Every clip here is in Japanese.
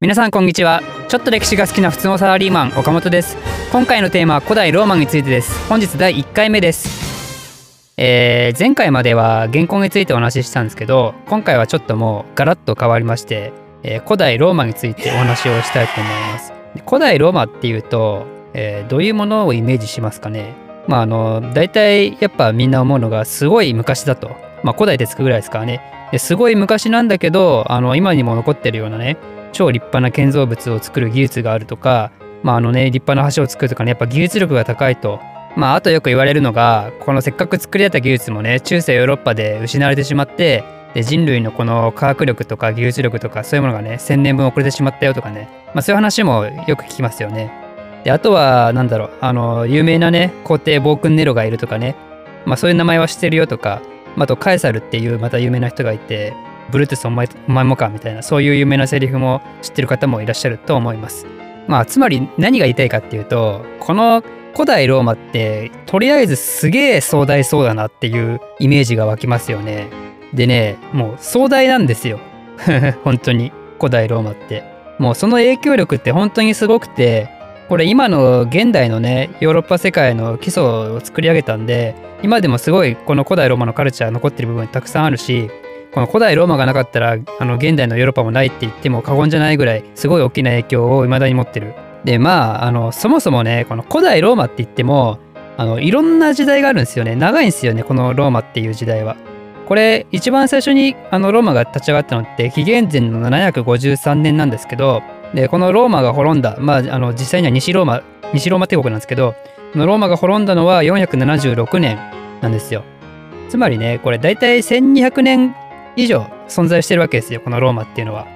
皆さんこんにちは。ちょっと歴史が好きな普通のサラリーマン岡本です。今回のテーマは古代ローマについてです。本日第1回目です。えー、前回までは原稿についてお話ししたんですけど今回はちょっともうガラッと変わりまして、えー、古代ローマについてお話をしたいと思います。古代ローマっていうと、えー、どういうものをイメージしますかね？まああの大体やっぱみんな思うのがすごい昔だと。まあ古代でつくぐらいですからね。すごい昔なんだけどあの今にも残ってるようなね超立派な建造物を作る技術があるとか、まああのね、立派な橋を作るとかね、やっぱ技術力が高いと。まあ、あとよく言われるのが、このせっかく作り上げた技術もね、中世ヨーロッパで失われてしまって、で人類のこの科学力とか技術力とかそういうものがね、1000年分遅れてしまったよとかね、まあそういう話もよく聞きますよね。で、あとは、なんだろう、あの、有名なね、皇帝暴君ネロがいるとかね、まあそういう名前は知ってるよとか、あとカエサルっていうまた有名な人がいて、ブルートゥースお前お前もかみたいなそういう有名なセリフも知ってる方もいらっしゃると思います。まあつまり何が言いたいかっていうとこの古代ローマってとりあえずすげえ壮大そうだなっていうイメージが湧きますよね。でねもう壮大なんですよ 本当に古代ローマって。もうその影響力って本当にすごくてこれ今の現代のねヨーロッパ世界の基礎を作り上げたんで今でもすごいこの古代ローマのカルチャー残ってる部分たくさんあるしこの古代ローマがなかったらあの現代のヨーロッパもないって言っても過言じゃないぐらいすごい大きな影響を未だに持ってる。でまああのそもそもねこの古代ローマって言ってもあのいろんな時代があるんですよね長いんですよねこのローマっていう時代は。これ一番最初にあのローマが立ち上がったのって紀元前の753年なんですけどでこのローマが滅んだまああの実際には西ローマ西ローマ帝国なんですけどこのローマが滅んだのは476年なんですよ。つまりねこれ大体1200年以上存在してるわけですよこのローマっていうのは。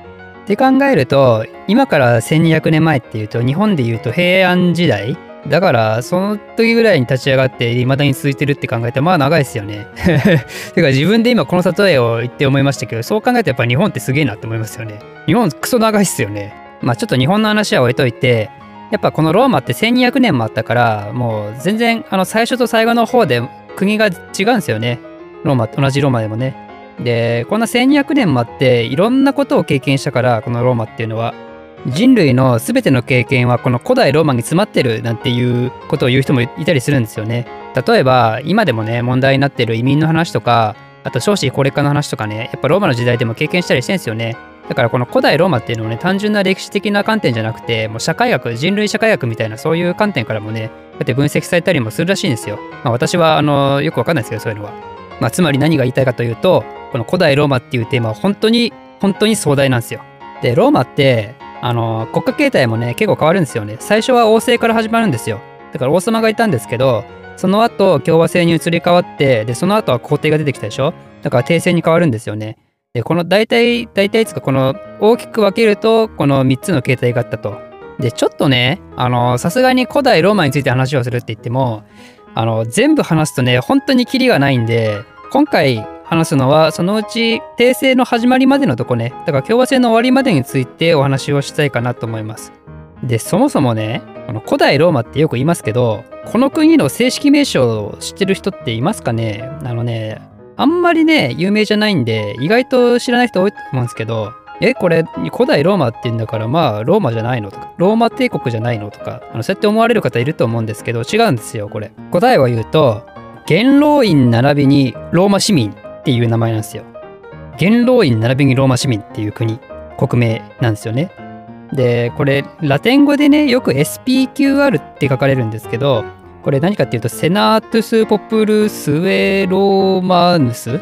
って考えると今から1200年前っていうと日本でいうと平安時代だからその時ぐらいに立ち上がって未だに続いてるって考えたらまあ長いですよね。てか自分で今この例えを言って思いましたけどそう考えたらやっぱ日本ってすげえなって思いますよね。日本クソ長いっすよね。まあちょっと日本の話は置いといてやっぱこのローマって1200年もあったからもう全然あの最初と最後の方で国が違うんですよね。ローマ同じローマでもね。で、こんな1200年もあって、いろんなことを経験したから、このローマっていうのは、人類の全ての経験はこの古代ローマに詰まってるなんていうことを言う人もいたりするんですよね。例えば、今でもね、問題になってる移民の話とか、あと少子高齢化の話とかね、やっぱローマの時代でも経験したりしてるんですよね。だからこの古代ローマっていうのはね、単純な歴史的な観点じゃなくて、もう社会学、人類社会学みたいなそういう観点からもね、こうやって分析されたりもするらしいんですよ。まあ私はあのよくわかんないですけど、そういうのは。まあつまり何が言いたいかというと、この古代ローマっていうテーマは本当に本当に壮大なんですよ。でローマってあの国家形態もね結構変わるんですよね。最初は王政から始まるんですよ。だから王様がいたんですけどその後共和制に移り変わってでその後は皇帝が出てきたでしょだから帝政に変わるんですよね。でこの大体大体いつかこの大きく分けるとこの3つの形態があったと。でちょっとねあのさすがに古代ローマについて話をするって言ってもあの全部話すとね本当にキリがないんで今回話すのはそのうち訂正の始まりまでのとこね。だから共和制の終わりまでについてお話をしたいかなと思います。でそもそもねこの古代ローマってよく言いますけどこの国の正式名称を知ってる人っていますかね？あのねあんまりね有名じゃないんで意外と知らない人多いと思うんですけどえこれ古代ローマって言うんだからまあローマじゃないのとかローマ帝国じゃないのとかあのそうやって思われる方いると思うんですけど違うんですよこれ答えを言うと元老院並びにローマ市民っていう名前なんですよ。元老院並びにローマ市民っていう国、国名なんですよね。で、これ、ラテン語でね、よく SPQR って書かれるんですけど、これ何かっていうと、セナートゥス・ポプル・スウェローマヌス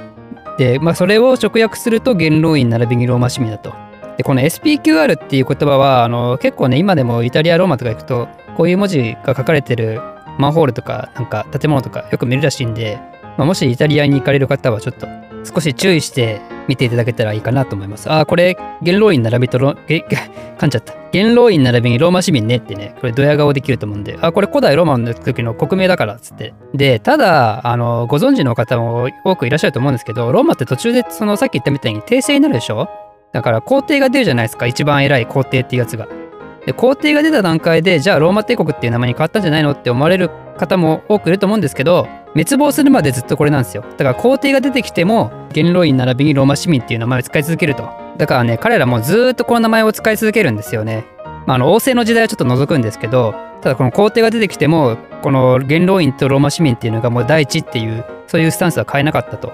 で、まあ、それを直訳すると元老院並びにローマ市民だと。で、この SPQR っていう言葉は、あの結構ね、今でもイタリア・ローマとか行くと、こういう文字が書かれてるマンホールとか、なんか建物とかよく見るらしいんで、まあ、もしイタリアに行かれる方はちょっと少し注意して見ていただけたらいいかなと思います。ああ、これ、元老院並びとロ、げ、噛んじゃった。元老院並びにローマ市民ねってね、これドヤ顔できると思うんで、あ、これ古代ローマの時の国名だからっつって。で、ただ、あの、ご存知の方も多くいらっしゃると思うんですけど、ローマって途中で、そのさっき言ったみたいに訂正になるでしょ？だから皇帝が出るじゃないですか、一番偉い皇帝っていうやつが。で、皇帝が出た段階で、じゃあローマ帝国っていう名前に変わったんじゃないのって思われる方も多くいると思うんですけど、滅亡するまでずっとこれなんですよ。だから皇帝が出てきても、元老院並びにローマ市民っていう名前を使い続けるとだからね彼らもずっとこの名前を使い続けるんですよね。まあ、あの王政の時代はちょっと除くんですけどただこの皇帝が出てきてもこの元老院とローマ市民っていうのがもう第一っていうそういうスタンスは変えなかったと。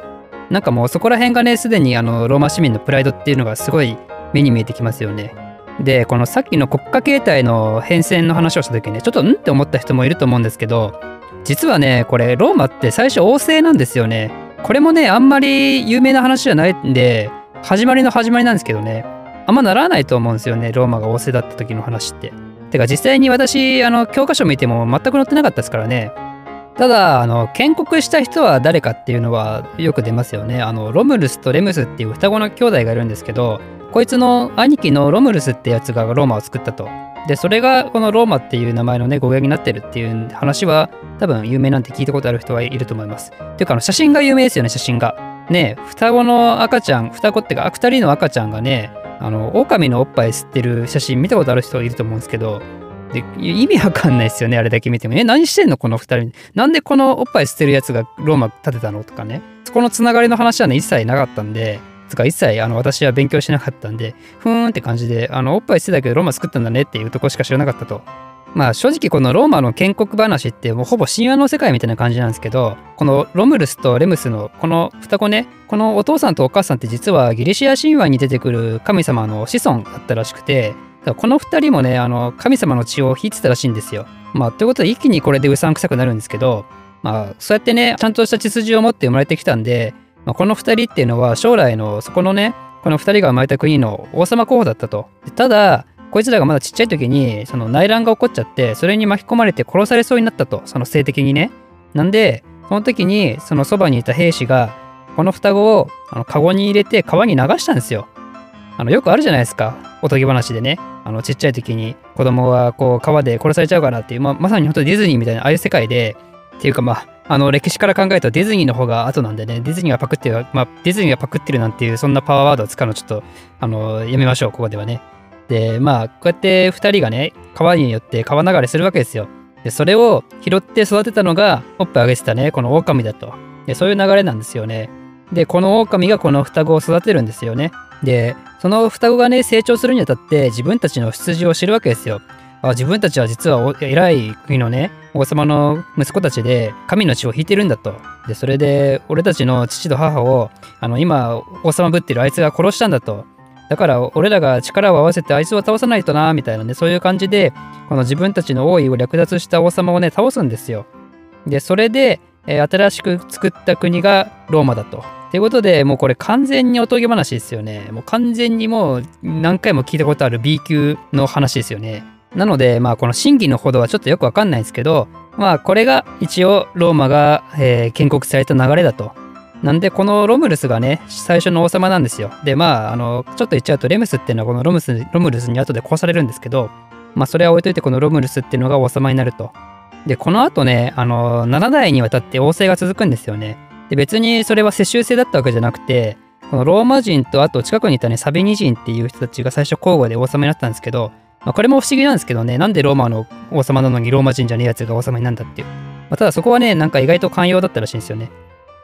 なんかもうそこら辺がねすでにあのローマ市民のプライドっていうのがすごい目に見えてきますよね。でこのさっきの国家形態の変遷の話をした時にねちょっとんって思った人もいると思うんですけど実はねこれローマって最初王政なんですよね。これもねあんまり有名な話じゃないんで始まりの始まりなんですけどねあんまならないと思うんですよねローマが王政だった時の話って。てか実際に私あの教科書見ても全く載ってなかったですからね。ただあの建国した人は誰かっていうのはよく出ますよね。あのロムルスとレムスっていう双子の兄弟がいるんですけどこいつの兄貴のロムルスってやつがローマを作ったと。でそれがこのローマっていう名前のね語源になってるっていう話は多分有名なんて聞いたことある人はいると思います。っていうかあの写真が有名ですよね写真が。ね双子の赤ちゃん双子っていうか2人の赤ちゃんがねあの狼のおっぱい吸ってる写真見たことある人いると思うんですけどで意味わかんないですよねあれだけ見ても。え何してんのこの2人。なんでこのおっぱい吸ってるやつがローマ建てたの？とかね。そこのつながりの話はね一切なかったんで。つか一切あの私は勉強しなかったんで、ふーんって感じで、あのおっぱいしてたけどローマ作ったんだねっていうとこしか知らなかったと。まあ正直このローマの建国話ってもうほぼ神話の世界みたいな感じなんですけど、このロムルスとレムスのこの双子ね、このお父さんとお母さんって実はギリシア神話に出てくる神様の子孫だったらしくて、この2人もね、あの神様の血を引いてたらしいんですよ。まあということで一気にこれでうさんくさくなるんですけど、まあそうやってね、ちゃんとした血筋を持って生まれてきたんで、まあ、この2人っていうのは将来のそこのね、この2人が生まれた国の王様候補だったと。ただ、こいつらがまだちっちゃい時に、その内乱が起こっちゃって、それに巻き込まれて殺されそうになったと、その性的にね。なんで、その時に、そのそばにいた兵士が、この双子をあのカゴに入れて川に流したんですよ。あのよくあるじゃないですか。おとぎ話でね。あのちっちゃい時に子供がこう川で殺されちゃうからっていう、ままさに本当ディズニーみたいなああいう世界で、っていうかまあ、あの歴史から考えるとディズニーの方が後なんでね、ディズニーがパクってる、まあ、ディズニーがパクってるなんていう、そんなパワーワードを使うのちょっと、あの、やめましょう、ここではね。で、まあ、こうやって2人がね、川によって川流れするわけですよ。で、それを拾って育てたのが、おっぱいあげてたね、この狼だと。で、そういう流れなんですよね。で、この狼がこの双子を育てるんですよね。で、その双子がね、成長するにあたって自分たちの出自を知るわけですよ。あ自分たちは実は偉い国のね王様の息子たちで神の血を引いてるんだとでそれで俺たちの父と母をあの今王様ぶってるあいつが殺したんだとだから俺らが力を合わせてあいつを倒さないとなみたいなねそういう感じでこの自分たちの王位を略奪した王様をね倒すんですよでそれで、えー、新しく作った国がローマだとということで、もうこれ完全におとぎ話ですよね。もう完全にもう何回も聞いたことある B 級の話ですよね。なので、まあ、この真偽のほどはちょっとよくわかんないですけど、まあ、これが一応ローマが、えー、建国された流れだと。なんで、このロムルスがね、最初の王様なんですよ。で、まあ、あの、ちょっと言っちゃうと、レムスっていうのはこのロムスロムルスに後で殺されるんですけど、まあ、それは置いといて、このロムルスっていうのが王様になると。で、この後ね、あの、7代にわたって王政が続くんですよね。で、別にそれは世襲制だったわけじゃなくて、このローマ人とあと近くにいたね、サビニ人っていう人たちが最初交互で王様になったんですけど、まあ、これも不思議なんですけどね、なんでローマの王様なのにローマ人じゃねえやつが王様になんだっていう。まあ、ただそこはね、なんか意外と寛容だったらしいんですよね。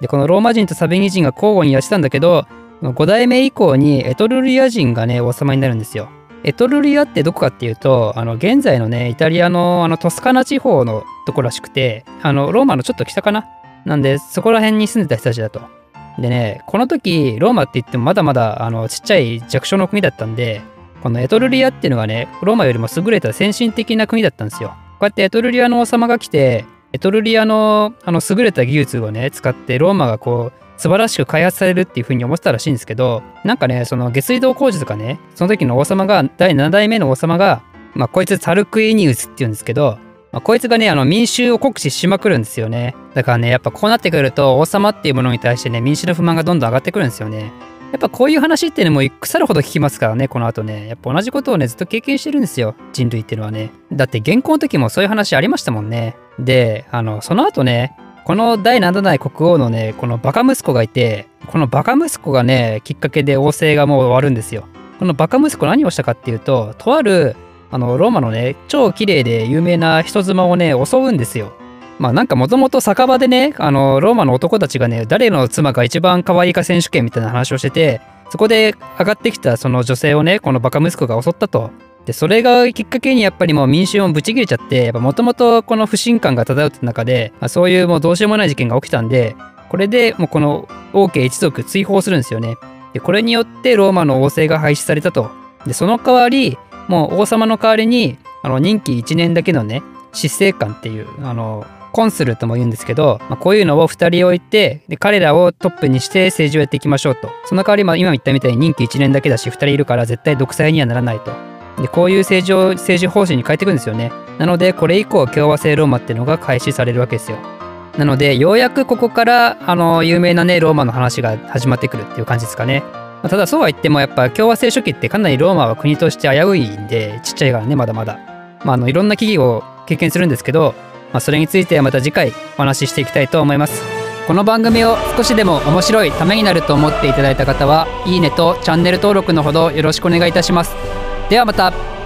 で、このローマ人とサビニ人が交互にやってたんだけど、5代目以降にエトルリア人がね、王様になるんですよ。エトルリアってどこかっていうと、あの、現在のね、イタリアのあのトスカナ地方のとこらしくて、あの、ローマのちょっと北かな？なんで、そこら辺に住んでた人たちだと。でね、この時、ローマって言ってもまだまだ、あの、ちっちゃい弱小の国だったんで、このエトルリアっていうのがね、ローマよりも優れた先進的な国だったんですよ。こうやってエトルリアの王様が来て、エトルリアのあの優れた技術をね、使ってローマがこう、素晴らしく開発されるっていう風に思ってたらしいんですけど、なんかね、その下水道工事とかね、その時の王様が、第7代目の王様が、まあ、こいつタルクイニウスっていうんですけど、まあ、こいつがね、あの民衆を酷使しまくるんですよね。だからね、やっぱこうなってくると、王様っていうものに対してね、民衆の不満がどんどん上がってくるんですよね。やっぱこういう話っていう腐るほど聞きますからね、この後ね。やっぱ同じことをね、ずっと経験してるんですよ。人類っていうのはね。だって現行の時もそういう話ありましたもんね。で、あの、その後ね、この第7代国王のね、このバカ息子がいて、このバカ息子がね、きっかけで王政がもう終わるんですよ。このバカ息子何をしたかっていうと、とある、あの、ローマのね、超綺麗で有名な人妻をね、襲うんですよ。まあなんかもともと酒場でね、あの、ローマの男たちがね、誰の妻が一番可愛いか選手権みたいな話をしてて、そこで上がってきたその女性をねこのバカ息子が襲ったと。でそれがきっかけにやっぱりもう民衆もブチ切れちゃってやっぱもともとこの不信感が漂ってた中で、まあ、そういうもうどうしようもない事件が起きたんでこれでもうこの王家一族追放するんですよね。でこれによってローマの王政が廃止されたと。でその代わりもう王様の代わりにあの任期1年だけのね執政官っていうあのコンスルとも言うんですけど、まあ、こういうのを2人置いてで彼らをトップにして政治をやっていきましょうと。その代わり、まあ、今言ったみたいに任期1年だけだし2人いるから絶対独裁にはならないと。でこういう政治を政治方針に変えていくんですよね。なのでこれ以降共和制ローマっていうのが開始されるわけですよ。なのでようやくここからあの有名なねローマの話が始まってくるっていう感じですかね。ただそうは言ってもやっぱ共和制初期ってかなりローマは国として危ういんでちっちゃいからねまだまだ。まあ、あのいろんな危機を経験するんですけど、まあ、それについてはまた次回お話ししていきたいと思います。この番組を少しでも面白いためになると思っていただいた方はいいねとチャンネル登録のほどよろしくお願いいたします。ではまた。